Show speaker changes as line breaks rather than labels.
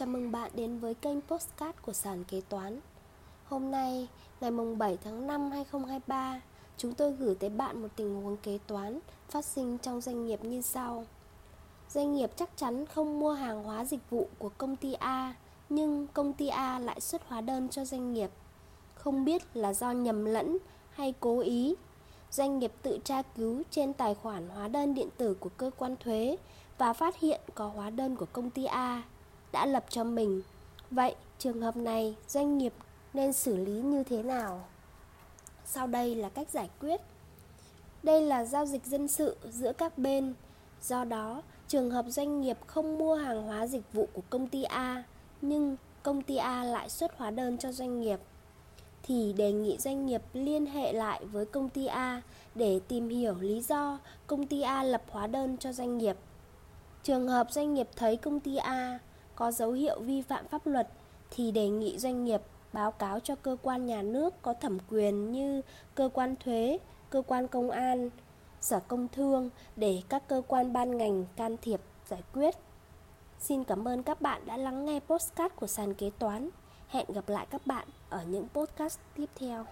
chào mừng bạn đến với kênh Postcard của Sàn Kế Toán. Hôm nay, ngày 7 tháng 5 2023 Chúng tôi gửi tới bạn một tình huống kế toán phát sinh trong doanh nghiệp như sau. Doanh nghiệp chắc chắn không mua hàng hóa dịch vụ của công ty A Nhưng công ty A lại xuất hóa đơn cho doanh nghiệp. Không biết là do nhầm lẫn hay cố ý Doanh nghiệp tự tra cứu trên tài khoản hóa đơn điện tử của cơ quan thuế và phát hiện có hóa đơn của công ty A đã lập cho mình. Vậy, trường hợp này doanh nghiệp nên xử lý như thế nào? Sau đây là cách giải quyết. Đây là giao dịch dân sự giữa các bên. Do đó, trường hợp doanh nghiệp không mua hàng hóa dịch vụ của công ty A, nhưng công ty A lại xuất hóa đơn cho doanh nghiệp thì đề nghị doanh nghiệp liên hệ lại với công ty A để tìm hiểu lý do công ty A lập hóa đơn cho doanh nghiệp. Trường hợp doanh nghiệp thấy công ty A có dấu hiệu vi phạm pháp luật thì đề nghị doanh nghiệp báo cáo cho cơ quan nhà nước có thẩm quyền như cơ quan thuế, cơ quan công an, sở công thương để các cơ quan ban ngành can thiệp giải quyết. Xin cảm ơn các bạn đã lắng nghe postcard của sàn kế toán. Hẹn gặp lại các bạn ở những podcast tiếp theo.